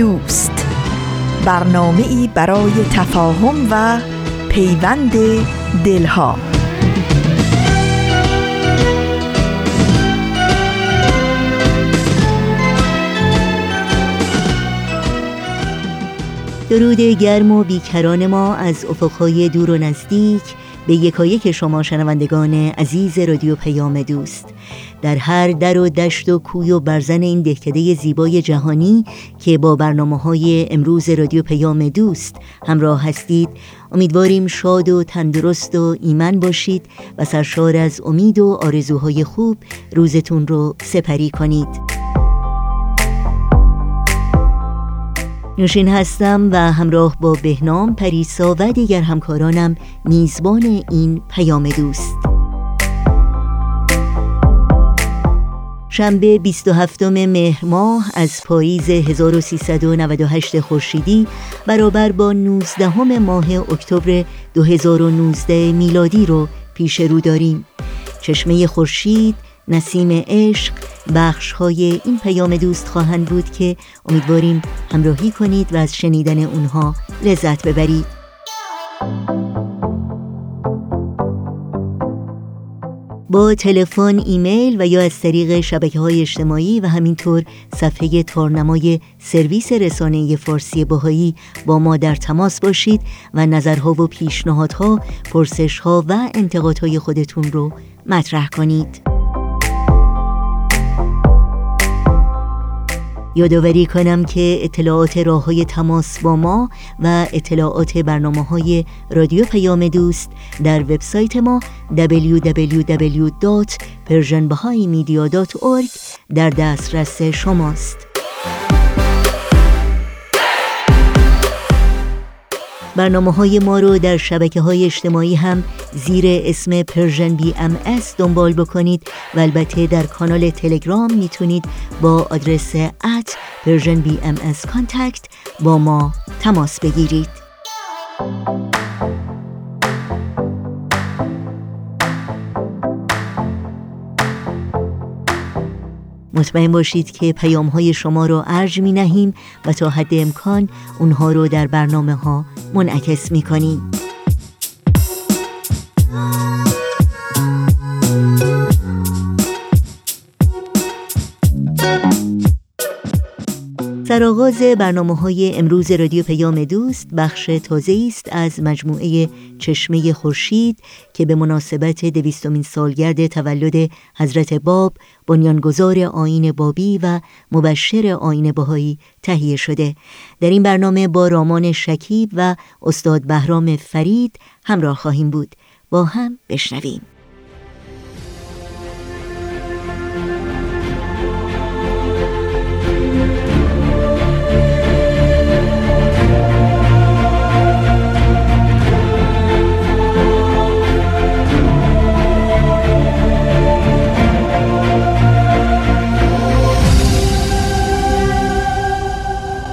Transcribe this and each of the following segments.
دوست. برنامه ای برای تفاهم و پیوند دلها. درود گرم و بیکران ما از افقهای دور و نزدیک به یکایک شما شنوندگان عزیز رادیو پیام دوست. در هر در و دشت و کوی و برزن این دهکده زیبای جهانی که با برنامه های امروز رادیو پیام دوست همراه هستید. امیدواریم شاد و تندرست و ایمن باشید و سرشار از امید و آرزوهای خوب روزتون رو سپری کنید. نوشین هستم و همراه با بهنام پریسا و دیگر همکارانم میزبان این پیام دوست. شنبه 27 مهر ماه از پاییز 1398 خورشیدی برابر با 19 ماه اکتبر 2019 میلادی رو پیش رو داریم. چشمه خورشید نسیم عشق بخش های این پیام دوست خواهند بود که امیدواریم همراهی کنید و از شنیدن اونها لذت ببرید. با تلفن، ایمیل و یا از طریق شبکه های اجتماعی و همینطور صفحه تارنمای سرویس رسانه فارسی باهایی با ما در تماس باشید و نظرها و پیشنهادها، پرسشها و انتقادهای خودتون رو مطرح کنید. یادآوری کنم که اطلاعات راه های تماس با ما و اطلاعات برنامه های رادیو پیام دوست در وبسایت ما www.persianbahaimedia.org در دسترس شماست. برنامه های ما رو در شبکه های اجتماعی هم زیر اسم Persian BMS دنبال بکنید و البته در کانال تلگرام می‌تونید با آدرس at Persian BMS Contact با ما تماس بگیرید. مطمئن باشید که پیام های شما رو ارج می نهیم و تا حد امکان اونها رو در برنامه ها منعکس می کنیم سرآغاز برنامه های امروز رادیو پیام دوست بخش تازه است از مجموعه چشمه خورشید که به مناسبت دویستمین سالگرد تولد حضرت باب بنیانگذار آین بابی و مبشر آین باهایی تهیه شده. در این برنامه با رامان شکیب و استاد بهرام فرید همراه خواهیم بود. با هم بشنویم.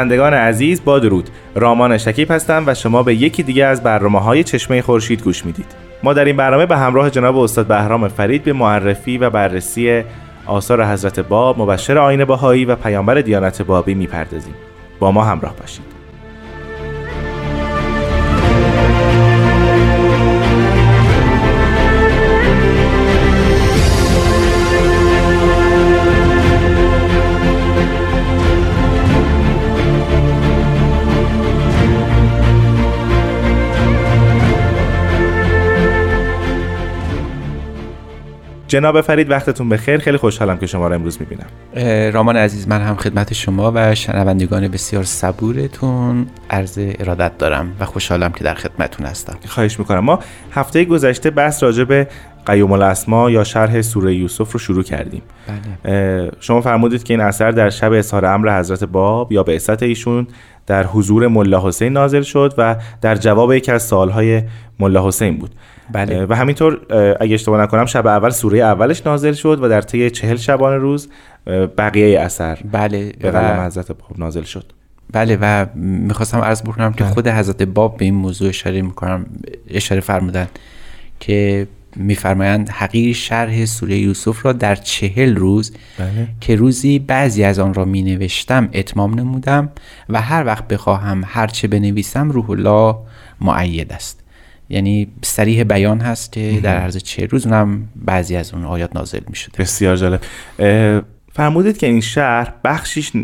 شنوندگان عزیز با درود. رامان شکیب هستم و شما به یکی دیگه از برنامه های چشمه خورشید گوش می‌دید. ما در این برنامه به همراه جناب استاد بهرام فرید به معرفی و بررسی آثار حضرت باب مبشر آین باهایی و پیامبر دیانت بابی می‌پردازیم. با ما همراه باشید. جناب فرید وقتتون بخیر. خیلی خوشحالم که شما رو امروز می‌بینم. رامان عزیز من هم خدمت شما و شنوندگان بسیار صبورتون عرض ارادت دارم و خوشحالم که در خدمتتون هستم. خواهش می‌کنم. ما هفته گذشته بحث راجع به قیوم الاسما یا شرح سوره یوسف رو شروع کردیم. بله. شما فرمودید که این اثر در شب اظهار امر حضرت باب یا به ایشون در حضور ملا حسین نازل شد و در جواب یکی از سوالهای ملا حسین بود. بله. و همینطور اگه اشتباه نکنم شب اول سوره اولش نازل شد و در طی چهل شبانه روز بقیه اثر بله به قلم حضرت باب نازل شد بله و می‌خواستم عرض بکنم که بله. خود حضرت باب به این موضوع اشاره می‌کنم اشاره فرمودن که میفرمایند حقیر شرح سوره یوسف را در چهل روز بله. که روزی بعضی از آن را می نوشتم اتمام نمودم و هر وقت بخواهم هرچه بنویسم روح الله معید است یعنی سریح بیان هست که در عرض چه روز اونم بعضی از اون آیات نازل می شده بسیار جالب. فرمودید که این شهر بخشیش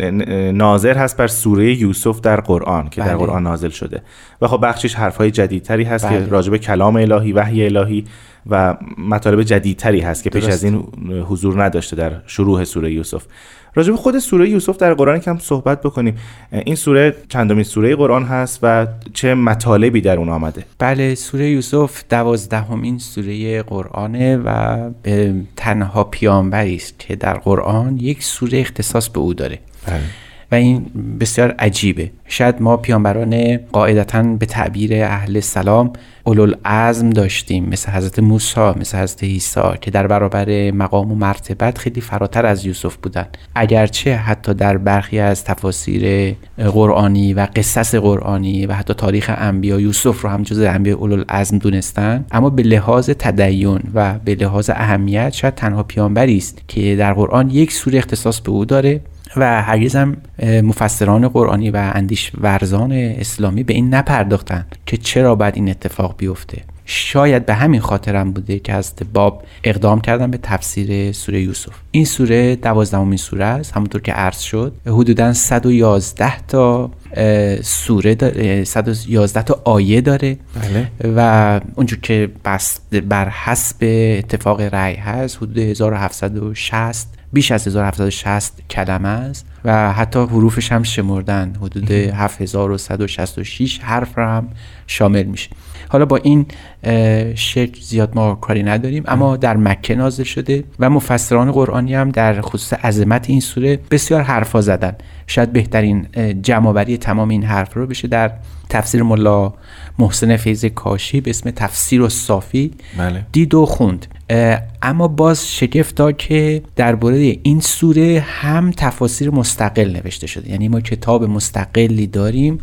ناظر هست بر سوره یوسف در قرآن که بله. در قرآن نازل شده. و خب بخشیش حرفهای جدیدتری هست بله. که راجب کلام الهی وحی الهی و مطالب جدیدتری هست که پیش از این حضور نداشته در شروع سوره یوسف. راجب خود سوره یوسف در قرآن کم صحبت بکنیم. این سوره چندمین سوره قرآن هست و چه مطالبی در اون آمده؟ بله سوره یوسف دوازدهمین سوره قرآنه و تنها پیامبری است که در قرآن یک سوره اختصاص به او داره. بله. و این بسیار عجیبه. شاید ما پیانبران قاعدتا به تعبیر اهل سلام ازم داشتیم مثل حضرت موسی مثل حضرت عیسی که در برابر مقام و مرتبت خیلی فراتر از یوسف بودن. اگرچه حتی در برخی از تفاسیر قرآنی و قصص قرآنی و حتی تاریخ انبیا یوسف رو هم جز انبیا ازم دونستن اما به لحاظ تدین و به لحاظ اهمیت شاید تنها پیانبری است که در قرآن یک سوره اختصاص به او داره. و هرگز هم مفسران قرآنی و اندیش ورزان اسلامی به این نپرداختن که چرا باید این اتفاق بیفته. شاید به همین خاطرم بوده که از باب اقدام کردن به تفسیر سوره یوسف. این سوره دوازدهمین سوره است همونطور که عرض شد. حدودا 111 تا سوره داره 111 تا آیه داره. بله. و اونجور که بر حسب اتفاق رأی هست حدود 1760 بیش از 1760 کلمه است و حتی حروفش هم شمردن. حدود 7166 حرف را هم شامل میشه. حالا با این شکل زیاد ما کاری نداریم اما در مکه نازل شده و مفسران قرآنی هم در خصوص عظمت این سوره بسیار حرفا زدن. شاید بهترین جمعآوری تمام این حرف رو بشه در تفسیر ملا محسن فیض کاشی به اسم تفسیر و صافی بله. دید و خوند. اما باز شگفتا که درباره این سوره هم تفاسیر مستقل نوشته شده. یعنی ما کتاب مستقلی داریم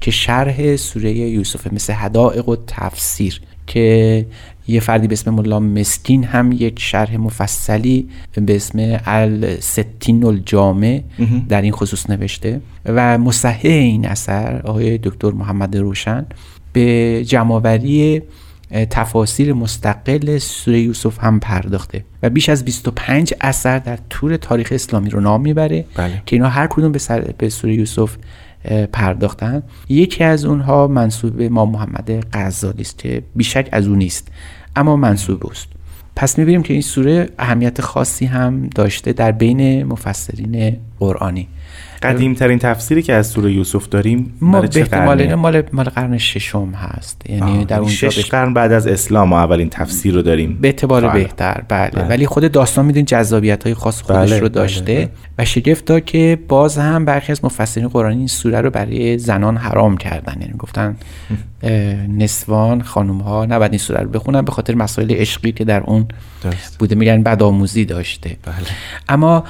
که شرح سوره یوسف مثل حدائق و تفسیر که یه فردی به اسم ملا مسکین هم یک شرح مفصلی به اسم الستین الجامع در این خصوص نوشته. و مصحح این اثر آقای دکتر محمد روشن به جمعوری تفاسیر مستقل سوره یوسف هم پرداخته و بیش از 25 اثر در طول تاریخ اسلامی رو نام می‌بره بله. که اینا هر کدوم به, سر به سوره یوسف پرداختن. یکی از اونها منصوب به ما محمد غزالی است که بیشک از اون نیست اما منصوب است پس می‌بینیم که این سوره اهمیت خاصی هم داشته در بین مفسرین قرآنی. قدیم ترین تفسیری که از سوره یوسف داریم ما به مال مال مال قرن ششم هست یعنی در اونجا شش قرن بعد از اسلام ما اولین تفسیر رو داریم به اعتبار بهتر بله. بله. ولی خود داستان میدون جذابیت های خاص خودش بله. رو داشته بله. و شگفت که باز هم برخی از مفسرین قرآنی این سوره رو برای زنان حرام کردن یعنی گفتن نسوان خانم ها نباید این سوره رو بخونن به خاطر مسائل عشقی که در اون درست. بوده میگن بدآموزی داشته بله. اما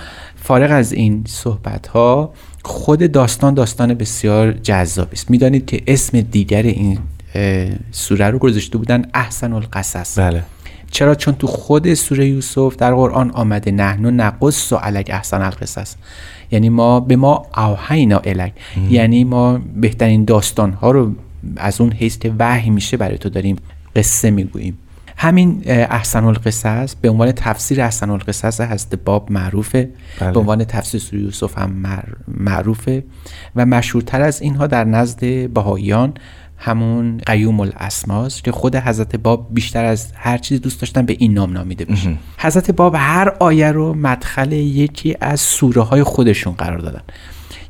فارغ از این صحبت ها خود داستان داستان بسیار جذاب است. می‌دانید که اسم دیگر این سوره رو گذاشته بودن احسن القصص. بله. چرا؟ چون تو خود سوره یوسف در قرآن آمده نحن نقص و علک احسن القصص یعنی ما به ما اوحینا الک یعنی ما بهترین داستان ها رو از اون حیث که وحی میشه برای تو داریم قصه می‌گوییم. همین احسن القصص به عنوان تفسیر احسن القصص هست باب معروفه. بله. به عنوان تفسیر سوره یوسف هم معروفه. و مشهورتر از اینها در نزد بهاییان همون قیوم الاسماس که خود حضرت باب بیشتر از هر چیزی دوست داشتن به این نام نامیده بشه. حضرت باب هر آیه رو مدخل یکی از سوره های خودشون قرار دادن.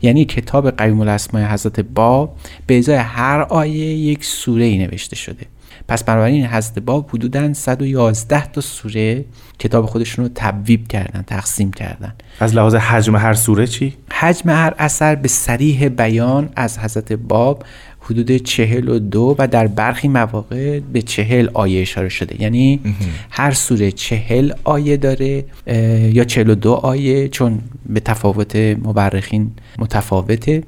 یعنی کتاب قیوم الاسماء حضرت باب به ازای هر آیه یک سوره ای نوشته شده. پس بنابراین حضرت باب حدودا 111 تا سوره کتاب خودشون رو تبویب کردن تقسیم کردن. از لحاظ حجم هر سوره چی؟ حجم هر اثر به سریح بیان از حضرت باب حدود چهل و دو و در برخی مواقع به چهل آیه اشاره شده. یعنی هر سوره چهل آیه داره یا چهل و دو آیه چون به تفاوت مبرخین متفاوته.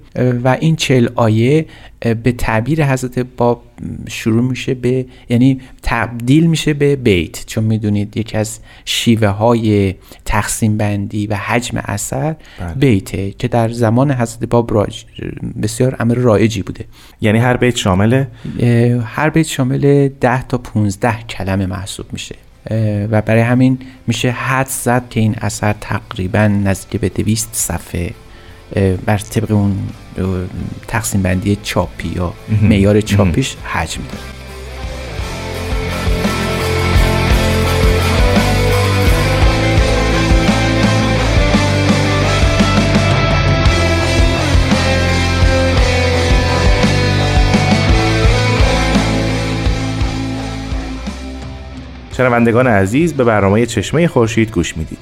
و این چهل آیه به تعبیر حضرت باب شروع میشه به یعنی تبدیل میشه به بیت. چون می‌دونید یکی از شیوه های تقسیم بندی و حجم اثر بله. بیته که در زمان حضرت باب راج بسیار امر رایجی بوده. یعنی هر بیت شامل؟ هر بیت شامل 10 تا 15 کلمه محسوب میشه. و برای همین میشه حد زد که این اثر تقریبا نزدیک به 200 صفحه. بر طبق اون تقسیم بندی چاپی یا معیار چاپیش حجم داره. شنوندگان عزیز به برنامه چشمه خورشید گوش می‌دید.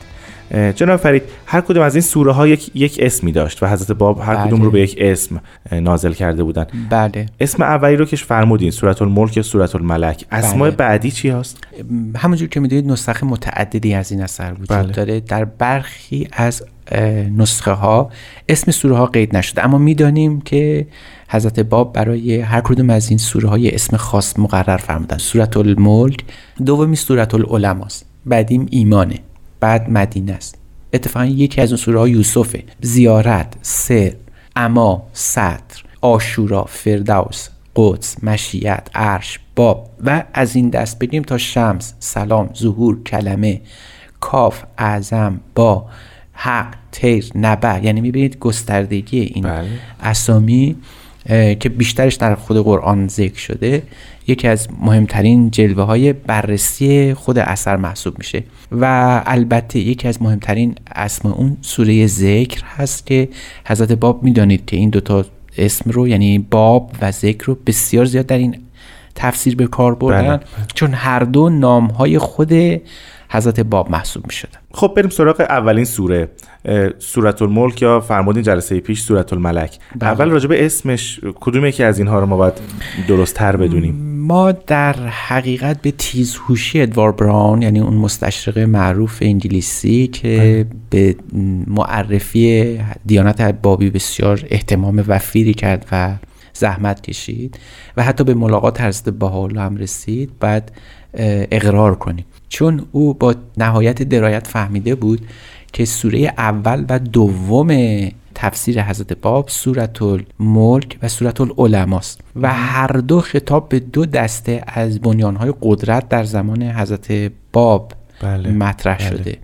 جناب فرید هر کدوم از این سوره ها یک, یک اسمی داشت و حضرت باب هر بله. کدوم رو به یک اسم نازل کرده بودن. بله. اسم اولی رو که فرمودین سورت الملک سورت الملک اسماء بله. بعدی چی هست؟ همونجور که می‌دونید نسخه متعددی از این اثر وجود بله. داره. در برخی از نسخه ها اسم سوره ها قید نشده. اما می‌دانیم که حضرت باب برای هر کدوم از این سوره های اسم خاص مقرر فرمودن. سورت الملک دومی سورت العلماست بعدیم ایمانه. بعد مدینه است. اتفاقا یکی از اون سوره های یوسفه. زیارت سر اما سطر آشورا فردوس قدس مشیت عرش باب و از این دست بگیم تا شمس سلام ظهور کلمه کاف اعظم با حق تیر نبع. یعنی می‌بینید گستردگی این بله. اسامی. که بیشترش در خود قرآن ذکر شده یکی از مهمترین جلوه های بررسی خود اثر محسوب میشه. و البته یکی از مهمترین اسم اون سوره ذکر هست که حضرت باب می‌دانید که این دوتا اسم رو یعنی باب و ذکر رو بسیار زیاد در این تفسیر به کار بردن. بله،. چون هر دو نام های خود حضرت باب محسوب می شدن خب بریم سراغ اولین سوره. سورت الملک یا فرمودین جلسه پیش سورت الملک بله. اول راجع به اسمش کدوم یکی از اینها رو ما باید درست تر بدونیم ما در حقیقت به تیزهوشی ادوار براون یعنی اون مستشرق معروف انگلیسی که بله. به معرفی دیانت بابی بسیار احتمام وفیری کرد و زحمت کشید و حتی به ملاقات حضرت بهاءالله هم رسید بعد اقرار کنیم چون او با نهایت درایت فهمیده بود که سوره اول و دوم تفسیر حضرت باب سورت الملک و سورت العلماست و هر دو خطاب به دو دسته از بنیانهای قدرت در زمان حضرت باب بله. مطرح بله. شده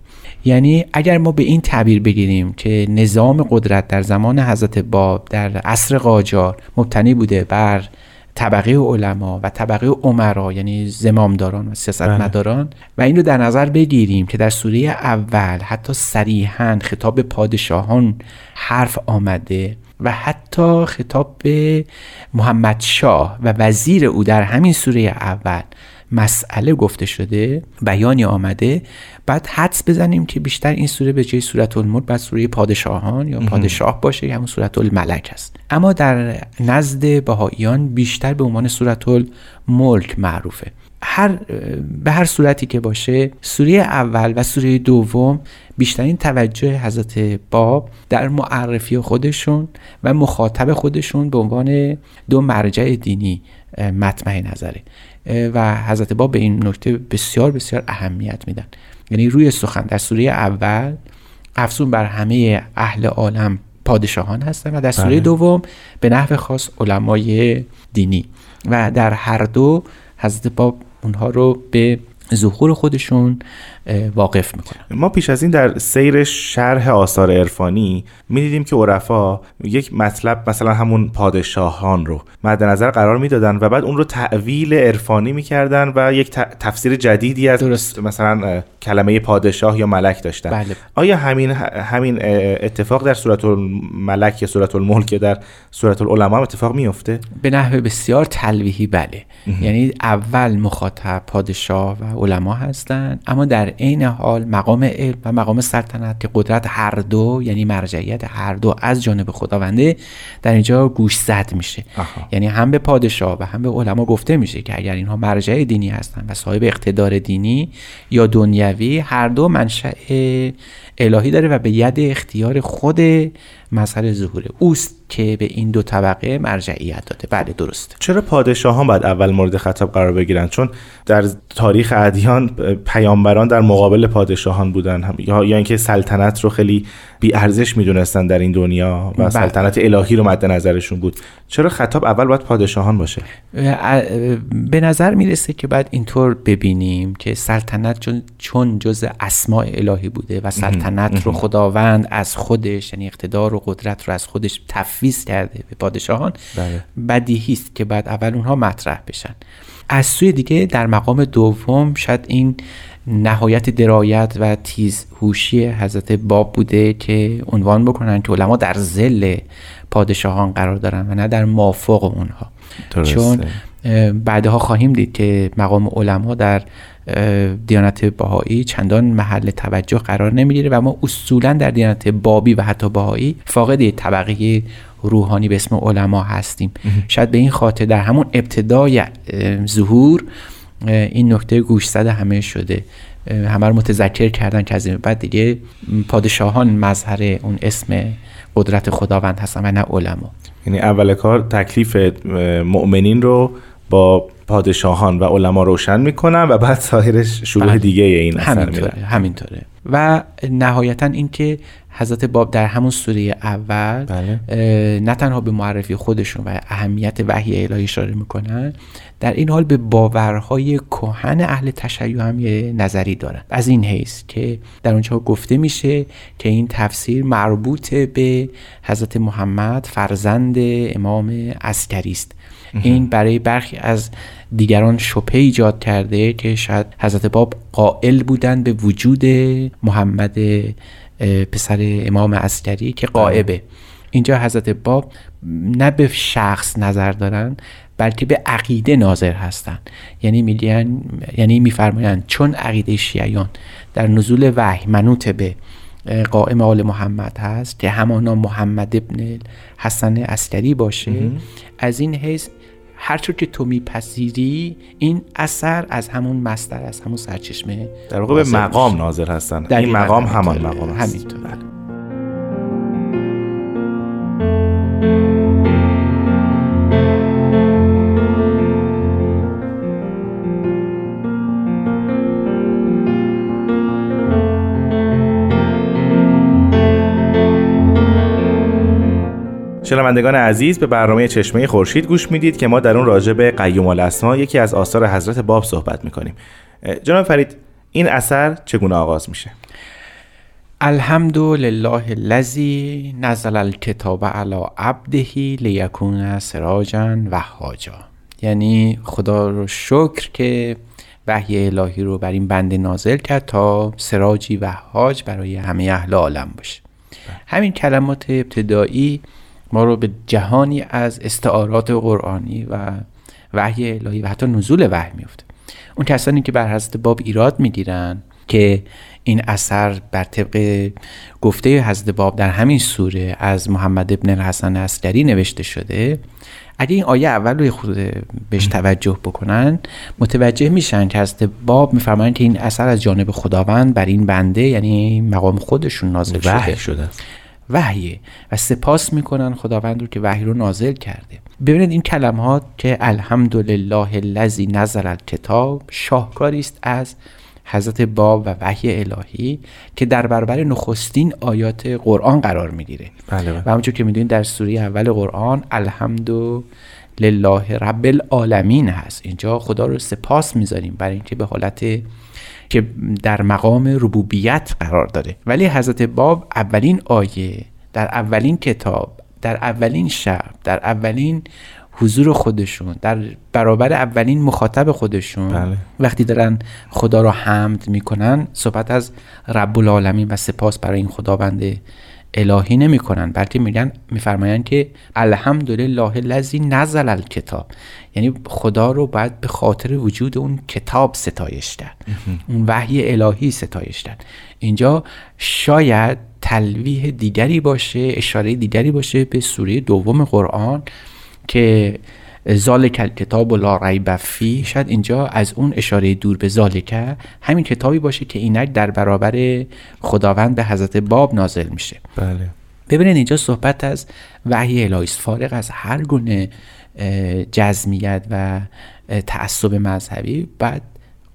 یعنی اگر ما به این تعبیر بگیریم که نظام قدرت در زمان حضرت باب در عصر قاجار مبتنی بوده بر طبقه علما و طبقه عمرا یعنی زمامداران و سیاستمداران بله. و این رو در نظر بگیریم که در سوره اول حتی صریحا خطاب پادشاهان حرف آمده و حتی خطاب به محمد شاه و وزیر او در همین سوره اول مسئله گفته شده بیانی آمده بعد حدس بزنیم که بیشتر این سوره به جای سورت الملک بعد سوره پادشاهان یا پادشاه باشه یا همون سورت الملک است اما در نزد بهاییان بیشتر به عنوان سورت الملک معروفه. هر به هر صورتی که باشه سوره اول و سوره دوم بیشترین توجه حضرت باب در معرفی خودشون و مخاطب خودشون به عنوان دو مرجع دینی مطمع نظره. و حضرت باب به این نکته بسیار بسیار اهمیت میدن یعنی روی سخن در سوره اول افزون بر همه اهل عالم پادشاهان هستن و در سوره بله. دوم به نحو خاص علمای دینی و در هر دو حضرت باب اونها رو به ظهور خودشون واقف می‌کنن. ما پیش از این در سیر شرح آثار عرفانی می‌دیدیم که عرفا یک مطلب مثلا همون پادشاهان رو مد نظر قرار می‌دادن و بعد اون رو تعویل عرفانی می‌کردن و یک تفسیر جدیدی از درست. مثلا کلمه پادشاه یا ملک داشتن. بله. آیا همین همین اتفاق در صورت الملک یا صورت الملک در صورت العلماء اتفاق میفته به نحو بسیار تلویحی بله. یعنی اول مخاطب پادشاه و علما هستند اما در عین حال مقام علم و مقام سلطنت که قدرت هر دو یعنی مرجعیت هر دو از جانب خداونده در اینجا گوش زد میشه. یعنی هم به پادشاه و هم به علما گفته میشه که اگر اینها مرجع دینی هستند و صاحب اقتدار دینی یا دنیوی هر دو منشأ الهی داره و به ید اختیار خود مظهر ظهوره. اوست که به این دو طبقه مرجعیت داده. بله درست. چرا پادشاهان باید اول مورد خطاب قرار بگیرن؟ چون در تاریخ ادیان پیامبران در مقابل پادشاهان بودن یا یا اینکه سلطنت رو خیلی بی ارزش می‌دونستن در این دنیا و بله. سلطنت الهی رو مد نظرشون بود. چرا خطاب اول باید پادشاهان باشه؟ به نظر می‌رسه که بعد اینطور ببینیم که سلطنت چون چون جز اسماء الهی بوده و سلطنت رو خداوند از خودش یعنی اقتدار و قدرت رو از خودش تفویض کرده به پادشاهان بله. بدیهی است که بعد اول اونها مطرح بشن. از سوی دیگه در مقام دوم شاید این نهایت درایت و تیز هوشی حضرت باب بوده که عنوان بکنن که علما در زل پادشاهان قرار دارن و نه در مافوق اونها. درسته. چون بعدها خواهیم دید که مقام علما در دیانت باهایی چندان محل توجه قرار نمی‌گیره و ما اصولا در دیانت بابی و حتی باهایی فاقد طبقه روحانی به اسم علما هستیم. شاید به این خاطر در همون ابتدای ظهور این نکته گوش زده همه شده. همه رو متذکر کردن که از این بعد دیگه پادشاهان مظهر اون اسم قدرت خداوند هستن و نه علما. یعنی اول کار تکلیف مؤمنین رو با پادشاهان و علما روشن می‌کنن و بعد سایرش شروع بله. دیگه این همینطوره همینطوره. و نهایتا اینکه حضرت باب در همون سوره اول بله. نه تنها به معرفی خودشون و اهمیت وحی الهی اشاره می‌کنن در این حال به باورهای کهن اهل تشیع هم یه نظری دارن از این حیث که در اونجا گفته میشه که این تفسیر مربوط به حضرت محمد فرزند امام عسکری است این برای برخی از دیگران شبهه ایجاد کرده که شاید حضرت باب قائل بودن به وجود محمد پسر امام عسکری که قائبه. اینجا حضرت باب نه به شخص نظر دارن بلکه به عقیده ناظر هستند یعنی میگن یعنی میفرمایند چون عقیده شیعیان در نزول وحی منوط به قائم آل محمد هست که همانا محمد ابن حسن عسکری باشه از این حیث هرچون که تو میپذیری این اثر از همون مستر از همون سرچشمه در واقع به مقام ناظر هستن. این مقام همان مقام هست همینطور شنوندگان عزیز به برنامه چشمه خورشید گوش می‌دید که ما در اون راجع به قیوم الاسما یکی از آثار حضرت باب صحبت می‌کنیم. جناب فرید این اثر چگونه آغاز میشه؟ الحمد لله الذی نزل الکتاب علی عبده لیکون سراجا و حاجا یعنی خدا رو شکر که وحی الهی رو بر این بنده نازل کرد تا سراجی و حاج برای همه اهل عالم باشه. همین کلمات ابتدایی ما رو به جهانی از استعارات قرآنی و وحی الهی و حتی نزول وحی میفته اون کسانی که بر حضرت باب ایراد می‌گیرن که این اثر بر طبق گفته حضرت باب در همین سوره از محمد ابن الحسن اسکری نوشته شده اگه این آیه اول رو خود بهش توجه بکنن متوجه میشن که حضرت باب میفرمایند که این اثر از جانب خداوند بر این بنده یعنی مقام خودشون نازل شده, شده. وحیه و سپاس می‌کنن خداوند رو که وحی رو نازل کرده. ببینید این کلمات که الحمدلله الذی نزل الکتاب شاهکاری است از حضرت باب و وحی الهی که در برابر نخستین آیات قرآن قرار می‌گیره. بله بله. و همونجور که می‌دونید در سوره اول قرآن الحمد لله رب العالمین هست. اینجا خدا رو سپاس می‌ذاریم برای اینکه به حالت که در مقام ربوبیت قرار داره ولی حضرت باب اولین آیه در اولین کتاب در اولین شب در اولین حضور خودشون در برابر اولین مخاطب خودشون بله. وقتی دارن خدا را حمد می‌کنن صحبت از رب العالمین و سپاس برای این خداوند الهی نمی‌کنن بلکه میگن میفرمایند که الحمدلله الذی نزل الکتاب. یعنی خدا رو باید به خاطر وجود اون کتاب ستایش کرد اون وحی الهی ستایش کرد اینجا شاید تلویح دیگری باشه اشاره دیگری باشه به سوره دوم قرآن که ذالک کتاب و لا ریب فی شاید اینجا از اون اشاره دور به ذالک همین کتابی باشه که اینک در برابر خداوند به حضرت باب نازل میشه. بله. ببینید اینجا صحبت از وحی الهی فارغ از هر گونه جزمیت و تعصب مذهبی بعد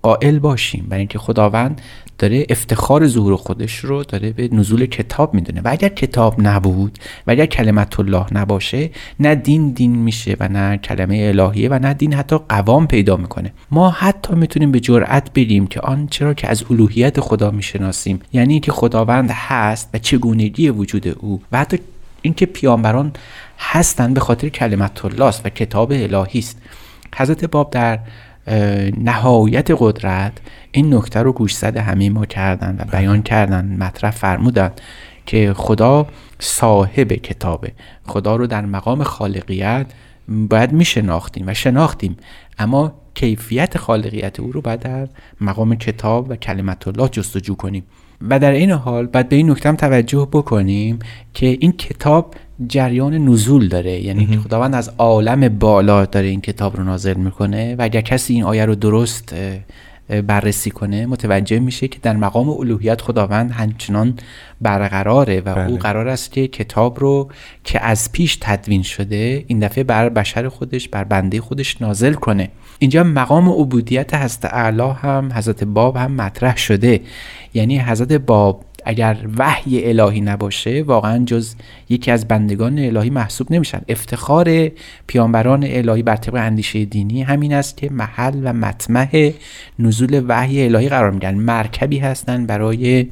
قائل باشیم. برای اینکه خداوند داره افتخار ظهور خودش رو داره به نزول کتاب می‌دونه. و اگر کتاب نبود و اگر کلمت الله نباشه نه دین دین میشه و نه کلمه الهیه و نه دین حتی قوام پیدا می‌کنه. ما حتی می‌تونیم به جرأت بگیم که آن چرا که از الوهیت خدا می‌شناسیم. یعنی که خداوند هست و چگونگی وجود او و حتی اینکه پیامبران هستند به خاطر کلمت الله است و کتاب الهی است. حضرت باب در نهایت قدرت این نکته رو گوشزد همه ما کردن و بیان کردن مطرح فرمودن که خدا صاحب کتابه. خدا رو در مقام خالقیت باید می شناختیم و شناختیم. اما کیفیت خالقیت او رو باید در مقام کتاب و کلمت الله جستجو کنیم. و در این حال باید به این نکته توجه بکنیم که این کتاب جریان نزول داره. یعنی خداوند از عالم بالا داره این کتاب رو نازل می‌کنه و اگر کسی این آیه رو درست بررسی کنه متوجه میشه که در مقام الوهیت خداوند همچنان برقراره و بله. او قرار است که کتاب رو که از پیش تدوین شده این دفعه بر بشر خودش بر بنده خودش نازل کنه. اینجا مقام عبودیت حضرت اعلی هم حضرت باب هم مطرح شده. یعنی حضرت باب اگر وحی الهی نباشه واقعا جز یکی از بندگان الهی محسوب نمیشن. افتخار پیامبران الهی بر طبق اندیشه دینی همین است که محل و مطمع نزول وحی الهی قرار میگن مرکبی هستن برای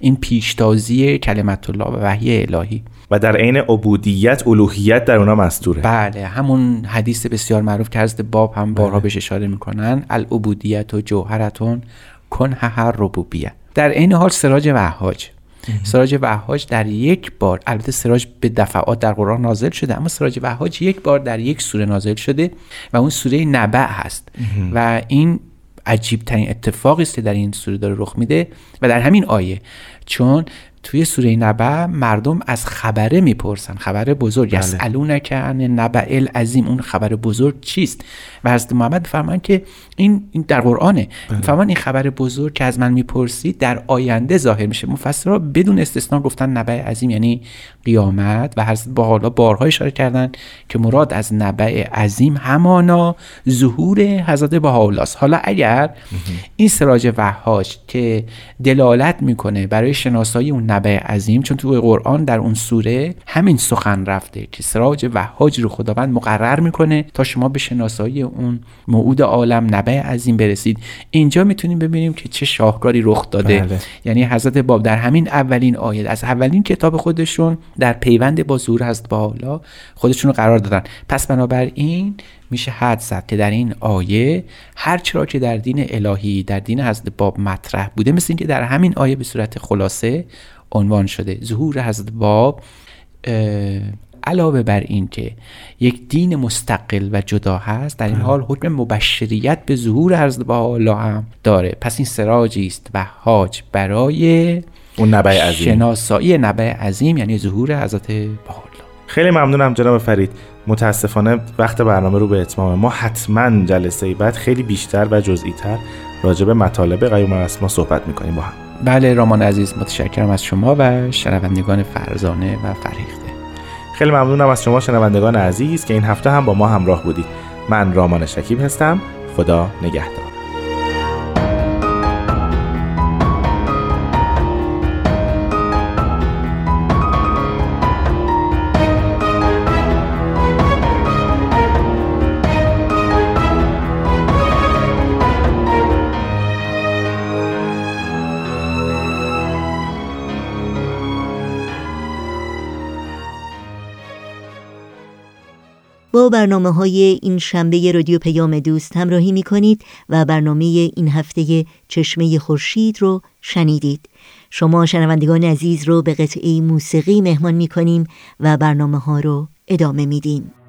این پیشتازی کلمت الله و وحی الهی. و در عین عبودیت الوهیت در اونا مستوره. بله همون حدیث بسیار معروف که حضرت باب هم بارها بهش اشاره می‌کنن. العبودیت و جوهرتون کن هر ربوبیت. در این حال سراج وهاج سراج وهاج در یک بار البته سراج به دفعات در قرآن نازل شده اما سراج وهاج یک بار در یک سوره نازل شده و اون سوره نبع هست. و این عجیب ترین اتفاقی است که در این سوره داره رخ میده و در همین آیه چون توی سوره نبع مردم از خبره می‌پرسن. خبر بزرگ. یسالونک عن نبع العظیم. اون خبر بزرگ چیست؟ و حضرت محمد فرمان که این در قرآنه. فرمان این خبر بزرگ که از من می‌پرسید در آینده ظاهر میشه. مفسرها بدون استثنا گفتن نبع عظیم یعنی قیامت. و حضرت با حالا بارها اشاره کردن که مراد از نبع عظیم همانا ظهور حضرت بهاءالله حالا اگر این سراج وهاج که دلالت می‌کنه برای شناسایی اون نبع عظیم چون توی قرآن در اون سوره همین سخن رفته که سراج وهاج رو خداوند مقرر می‌کنه تا شما به شناسایی اون موعود عالم نبع عظیم برسید. اینجا می‌تونیم ببینیم که چه شاهکاری رخ داده. بله. یعنی حضرت باب در همین اولین آیه از اولین کتاب خودشون در پیوند با ظهور هست با حالا خودشون رو قرار دادن. پس بنابراین میشه حد زد که در این آیه هر چرا که در دین الهی در دین حضرت باب مطرح بوده مثل اینکه در همین آیه به صورت خلاصه عنوان شده. ظهور حضرت باب علاوه بر این که یک دین مستقل و جدا هست در این حال حکم مبشریت به ظهور حضرت بهاءالله هم داره. پس این سراجی است و حاج برای اون نبع عظیم. شناسایی نبع عظیم یعنی ظهور حضرت بهاءالله خیلی ممنونم جناب فرید. متاسفانه وقت برنامه رو به اتمام. ما حتما جلسه ای بعد خیلی بیشتر و جزئی تر راجع به مطالب قیوم الاسما صحبت می‌کنیم با هم. بله رامان عزیز متشکرم از شما و شنوندگان فرزانه و فریخته خیلی ممنونم از شما شنوندگان عزیز که این هفته هم با ما همراه بودید. من رامان شکیب هستم. خدا نگهدار. برنامه های این شنبه رادیو پیام دوست همراهی می کنید و برنامه این هفته چشمه خورشید رو شنیدید شما شنوندگان عزیز رو به قطعه موسیقی مهمان می کنیم و برنامه ها رو ادامه میدیم.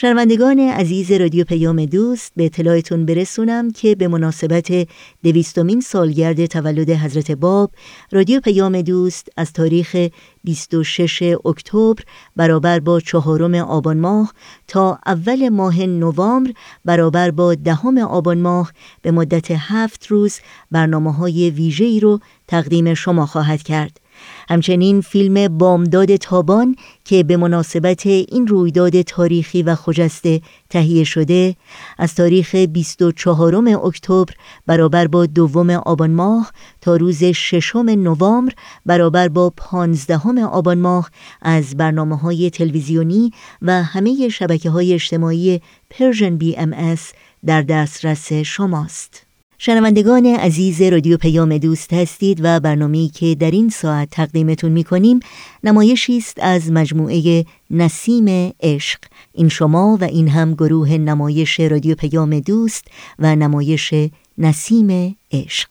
شنوندگان عزیز رادیو پیام دوست به اطلاعتون برسونم که به مناسبت دویستمین سالگرد تولد حضرت باب رادیو پیام دوست از تاریخ 26 اکتبر برابر با چهارم آبان ماه تا اول ماه نوامبر برابر با دهم آبان ماه به مدت هفت روز برنامه های ویژه‌ای رو تقدیم شما خواهد کرد. همچنین فیلم بامداد تابان که به مناسبت این رویداد تاریخی و خجسته تهیه شده از تاریخ 24 اکتبر برابر با دوم آبان ماه تا روز ششم نوامبر برابر با 15 آبان ماه از برنامه های تلویزیونی و همه شبکه های اجتماعی Persian BMS در دسترس شماست. شنوندگان عزیز رادیو پیام دوست هستید و برنامه‌ای که در این ساعت تقدیمتون می‌کنیم نمایشی است از مجموعه نسیم عشق. این شما و این هم گروه نمایش رادیو پیام دوست و نمایش نسیم عشق.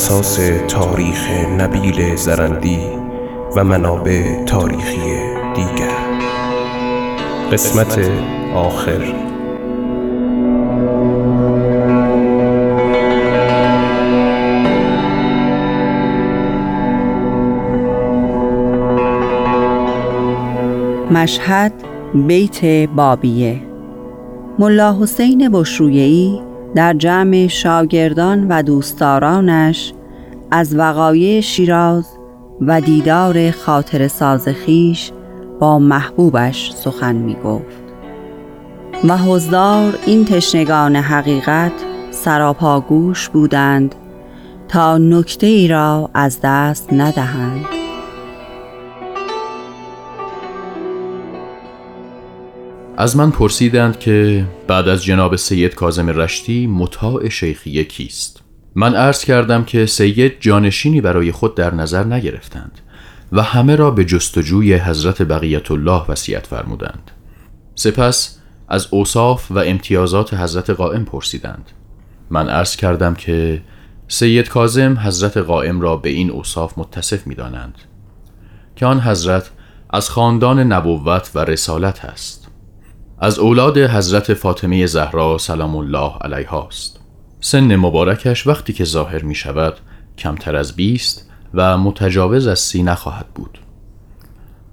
اساس تاریخ نبیل زرندی و منابع تاریخی دیگر. قسمت آخر. مشهد بیت بابیه. ملا حسین بشرویهی در جمع شاگردان و دوستدارانش از وقایع شیراز و دیدار خاطر سازخیش با محبوبش سخن می گفت و حضدار این تشنگان حقیقت سراپاگوش بودند تا نکته ای را از دست ندهند. از من پرسیدند که بعد از جناب سید کازم رشتی مطاع شیخیه کیست. من عرض کردم که سید جانشینی برای خود در نظر نگرفتند و همه را به جستجوی حضرت بقیت الله وصیت فرمودند. سپس از اوصاف و امتیازات حضرت قائم پرسیدند. من عرض کردم که سید کازم حضرت قائم را به این اوصاف متصف می دانند که آن حضرت از خاندان نبوت و رسالت است از اولاد حضرت فاطمه زهرا سلام الله علیها است سن مبارکش وقتی که ظاهر می شود کمتر از بیست و متجاوز از سی نخواهد بود.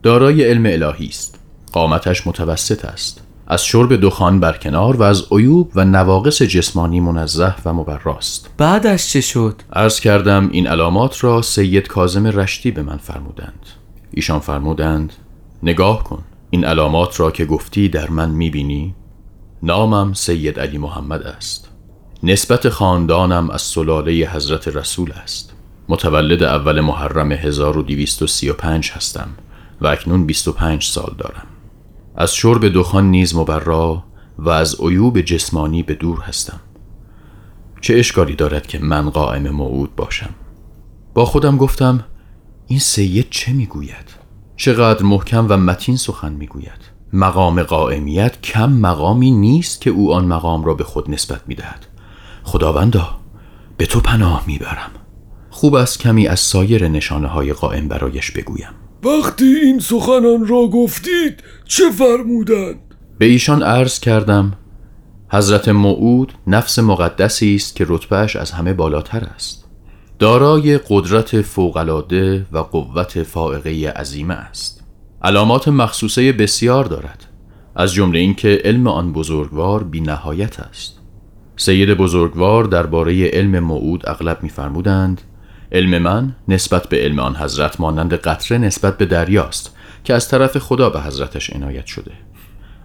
دارای علم الهی است. قامتش متوسط است. از شرب دخان برکنار و از عیوب و نواقص جسمانی منزه و مبراست بعدش چه شد؟ عرض کردم این علامات را سید کازم رشتی به من فرمودند. ایشان فرمودند نگاه کن. این علامات را که گفتی در من می‌بینی؟ نامم سید علی محمد است. نسبت خاندانم از سلاله حضرت رسول است. متولد اول محرم 1235 هستم و اکنون 25 سال دارم. از شرب دخان نیز مبرا و از عیوب جسمانی به دور هستم. چه اشکالی دارد که من قائم موعود باشم؟ با خودم گفتم این سید چه می‌گوید؟ چقدر محکم و متین سخن می‌گوید. مقام قائمیت کم مقامی نیست که او آن مقام را به خود نسبت می‌دهد. خداوندا به تو پناه می‌برم. خوب است کمی از سایر نشانه های قائم برایش بگویم. وقتی این سخنان را گفتید چه فرمودند؟ به ایشان عرض کردم حضرت موعود نفس مقدسی است که رتبهش از همه بالاتر است. دارای قدرت فوقالعاده و قوت فائقه عظیمه است. علامات مخصوصه بسیار دارد از جمله اینکه علم آن بزرگوار بی نهایت است. سید بزرگوار درباره علم موعود اغلب میفرمودند علم من نسبت به علم آن حضرت مانند قطره نسبت به دریاست که از طرف خدا به حضرتش عنایت شده.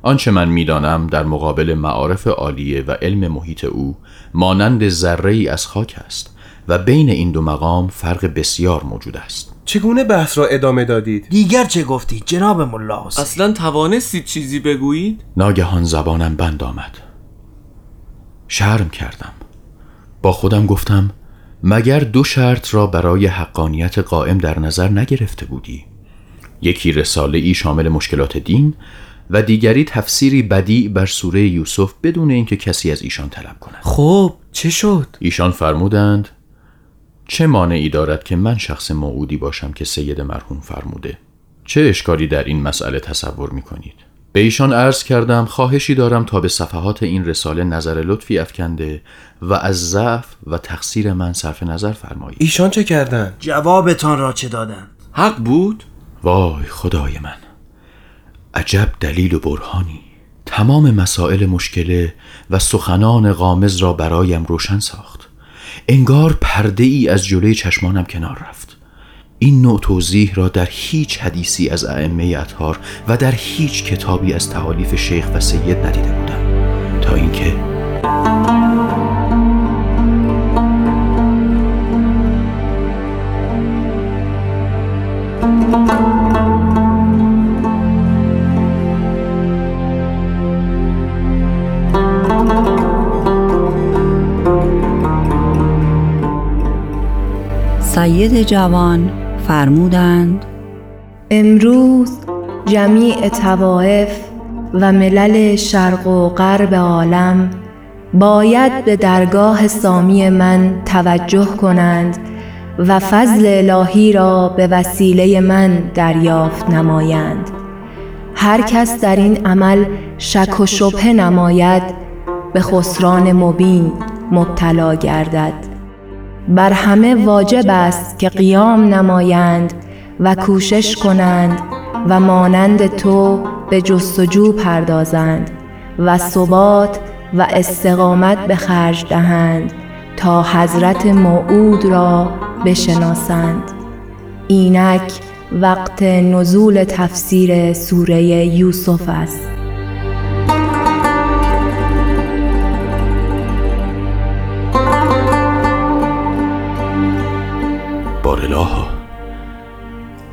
آنچه من می‌دانم در مقابل معارف عالیه و علم محیط او مانند ذره ای از خاک است. و بین این دو مقام فرق بسیار موجود است چگونه بحث را ادامه دادید؟ دیگر چه گفتید جناب ملا اصلا توانستید چیزی بگویید؟ ناگهان زبانم بند آمد شرم کردم با خودم گفتم مگر دو شرط را برای حقانیت قائم در نظر نگرفته بودی یکی رساله ای شامل مشکلات دین و دیگری تفسیری بدی بر سوره یوسف بدون اینکه کسی از ایشان طلب کند خب چه شد؟ ایشان فرمودند چه مانعی دارد که من شخص موعودی باشم که سید مرحوم فرموده چه اشکالی در این مسئله تصور می کنید؟ به ایشان عرض کردم خواهشی دارم تا به صفحات این رساله نظر لطفی افکنده و از ضعف و تقصیر من صرف نظر فرمایید ایشان چه کردن؟ جوابتان را چه دادن؟ حق بود؟ وای خدای من عجب دلیل و برهانی تمام مسائل مشکله و سخنان غامز را برایم روشن ساخت انگار پرده ای از جلوی چشمانم کنار رفت. این نوع توضیح را در هیچ حدیثی از ائمه اطهار و در هیچ کتابی از تعالیف شیخ و سید ندیده بودم تا اینکه سید جوان فرمودند امروز جمیع توائف و ملل شرق و غرب عالم باید به درگاه سامی من توجه کنند و فضل الهی را به وسیله من دریافت نمایند. هر کس در این عمل شک و شبه نماید به خسران مبین مبتلا گردد. بر همه واجب است که قیام نمایند و کوشش کنند و مانند تو به جستجو پردازند و ثبات و استقامت به خرج دهند تا حضرت موعود را بشناسند. اینک وقت نزول تفسیر سوره یوسف است.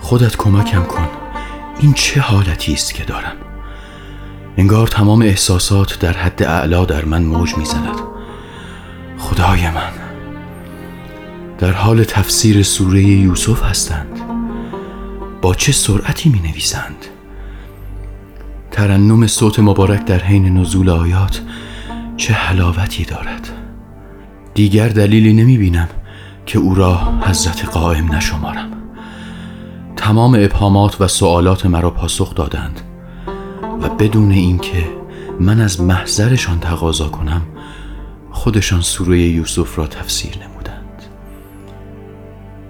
خودت کمکم کن. این چه حالتی است که دارم؟ انگار تمام احساسات در حد اعلا در من موج می‌زند. خدای من. در حال تفسیر سوره یوسف هستند. با چه سرعتی می نویسند ترنم صوت مبارک در حین نزول آیات چه حلاوتی دارد. دیگر دلیلی نمی بینم که او را حضرت قائم نشمارم. تمام ابهامات و سوالات مرا پاسخ دادند و بدون اینکه من از محضرشان تقاضا کنم خودشان سوره یوسف را تفسیر نمودند.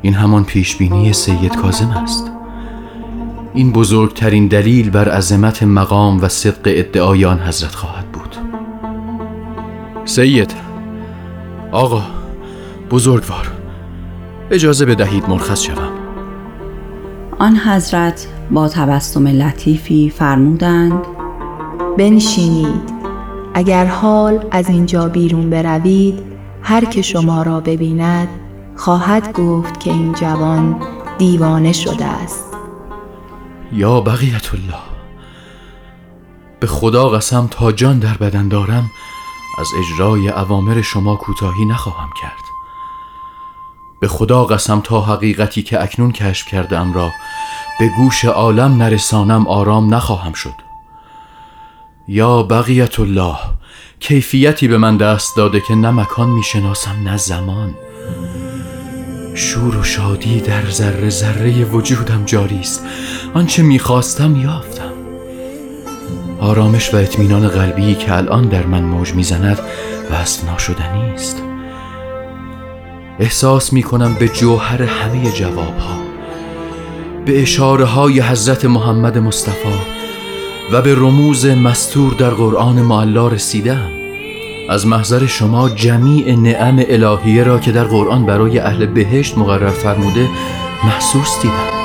این همان پیشبینی سید کازم است. این بزرگترین دلیل بر عظمت مقام و صدق ادعای آن حضرت خواهد بود. سید آقا بزرگوار اجازه بدهید مرخص شوم. آن حضرت با تبسم لطیفی فرمودند بنشینید. اگر حال از اینجا بیرون بروید هر که شما را ببیند خواهد گفت که این جوان دیوانه شده است. یا بقیت الله به خدا قسم تا جان در بدن دارم از اجرای اوامر شما کوتاهی نخواهم کرد. به خدا قسم تا حقیقتی که اکنون کشف کردم را به گوش عالم نرسانم آرام نخواهم شد. یا بقیت الله کیفیتی به من دست داده که نه مکان می‌شناسم نه زمان. شور و شادی در ذره ذره وجودم جاری است. آنچه می‌خواستم یافتم. آرامش و اطمینان قلبی که الان در من موج می‌زند وصف ناشدنی است. احساس می کنم به جوهر همه جواب ها به اشاره های حضرت محمد مصطفی و به رموز مستور در قرآن معلا رسیدم. از محضر شما جمیع نعم الهیه را که در قرآن برای اهل بهشت مقرر فرموده محسوس دیدم.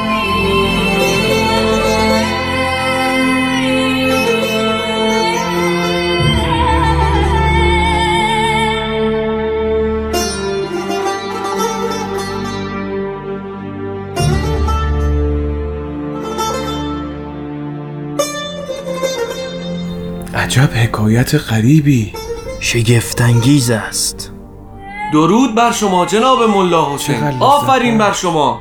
عجب حکایت غریبی. شگفتانگیز است. درود بر شما جناب ملا حسین. آفرین بر شما.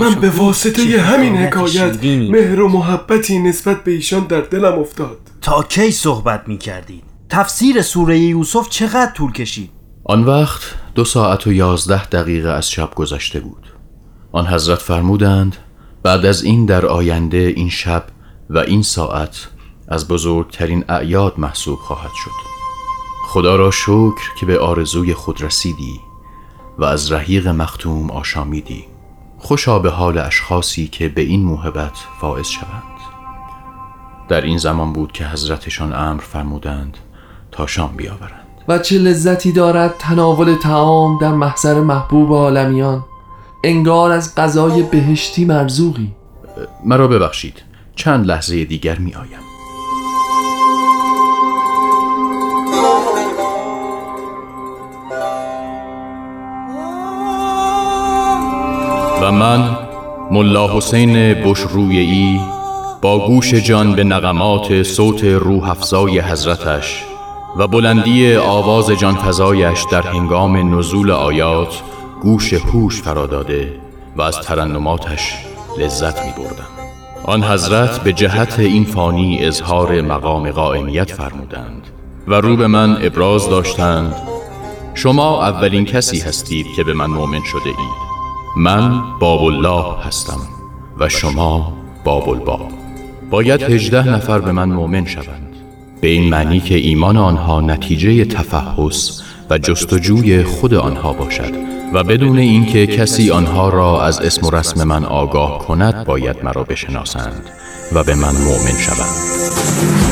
من به واسطه همین حکایت مهر و محبتی نسبت به ایشان در دلم افتاد. تا کی صحبت می کردید؟ تفسیر سوره یوسف چقدر طول کشید؟ آن وقت دو ساعت و یازده دقیقه از شب گذشته بود. آن حضرت فرمودند بعد از این در آینده این شب و این ساعت از بزرگترین اعیاد محسوب خواهد شد. خدا را شکر که به آرزوی خود رسیدی و از رحیق مختوم آشامیدی. خوشا به حال اشخاصی که به این موهبت فائز شوند. در این زمان بود که حضرتشان امر فرمودند تا شام بیاورند. و چه لذتی دارد تناول تعام در محضر محبوب عالمیان؟ انگار از غذای بهشتی مرزوقی. مرا ببخشید چند لحظه دیگر می آیم. و من ملا حسین ای با گوش جان به نغمات صوت روح افزای حضرتش و بلندی آواز جان فضایش در هنگام نزول آیات گوش هوش فراداده و از ترنماتش لذت می بردم. آن حضرت به جهت این فانی اظهار مقام قائمیت فرمودند و رو به من ابراز داشتند شما اولین کسی هستید که به من مؤمن شده اید من باب الله هستم و شما باب الباب باید هجده نفر به من مؤمن شوند. به این معنی که ایمان آنها نتیجه تفحص و جستجوی خود آنها باشد و بدون اینکه کسی آنها را از اسم و رسم من آگاه کند باید مرا بشناسند و به من مؤمن شوند.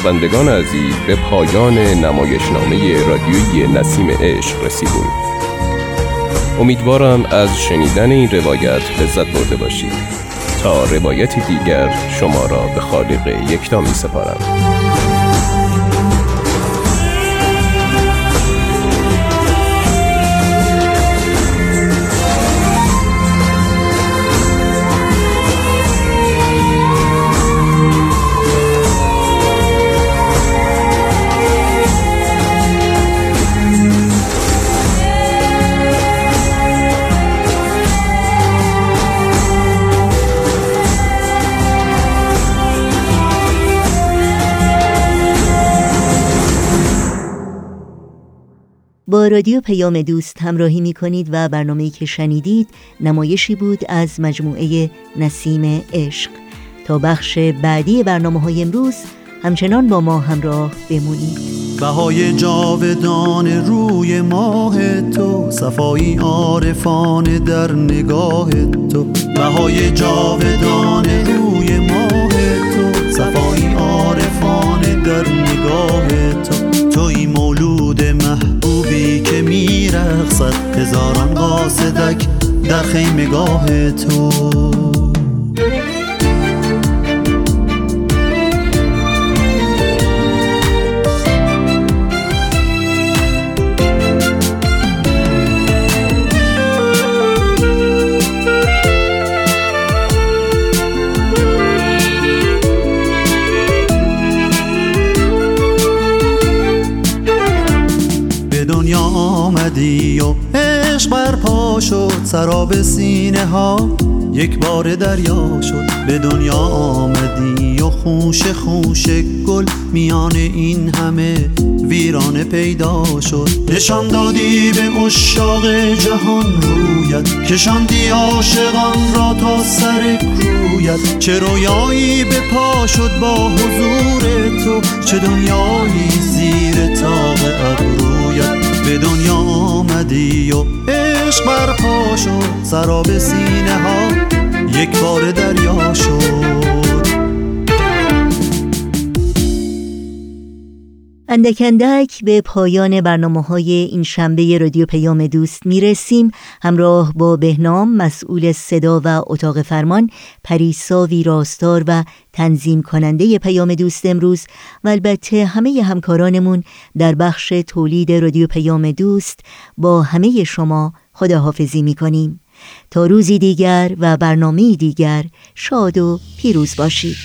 شنوندگان عزیز به پایان نمایشنامه رادیویی نسیم عشق رسیدیم. امیدوارم از شنیدن این روایت لذت برده باشید. تا روایتی دیگر شما را به خالق یکتا می سپارم رادیو پیام دوست همراهی می کنید و برنامه‌ای که شنیدید نمایشی بود از مجموعه نسیم عشق. تا بخش بعدی برنامه های امروز همچنان با ما همراه بمونید. بهای جاودان روی ماه تو صفایی عارفان در نگاه تو. بهای جاودان روی ماه تو صفایی عارفان در نگاه تو میرخصد هزاران قاصدک در خیمگاه تو. آمدی و عشق برپا شد سراب سینه ها. یک بار دریا شد به دنیا آمدی و خوش خوش گل میان این همه ویرانه پیدا شد. نشان دادی به اشاق جهان رویت کشاندی عاشقان را تا سر کرویت چه رویایی به پا شد با حضور تو چه دنیایی زیر تاق ابرویت. به دنیا آمدی و عشق برپا شد سراب سینه ها یک بار دریا شد. اندک اندک به پایان برنامه های این شنبه رادیو پیام دوست می رسیم همراه با بهنام مسئول صدا و اتاق فرمان پریسا ویراستار و تنظیم کننده پیام دوست امروز و البته همه همکارانمون در بخش تولید رادیو پیام دوست با همه شما خداحافظی می کنیم تا روزی دیگر و برنامه دیگر شاد و پیروز باشید.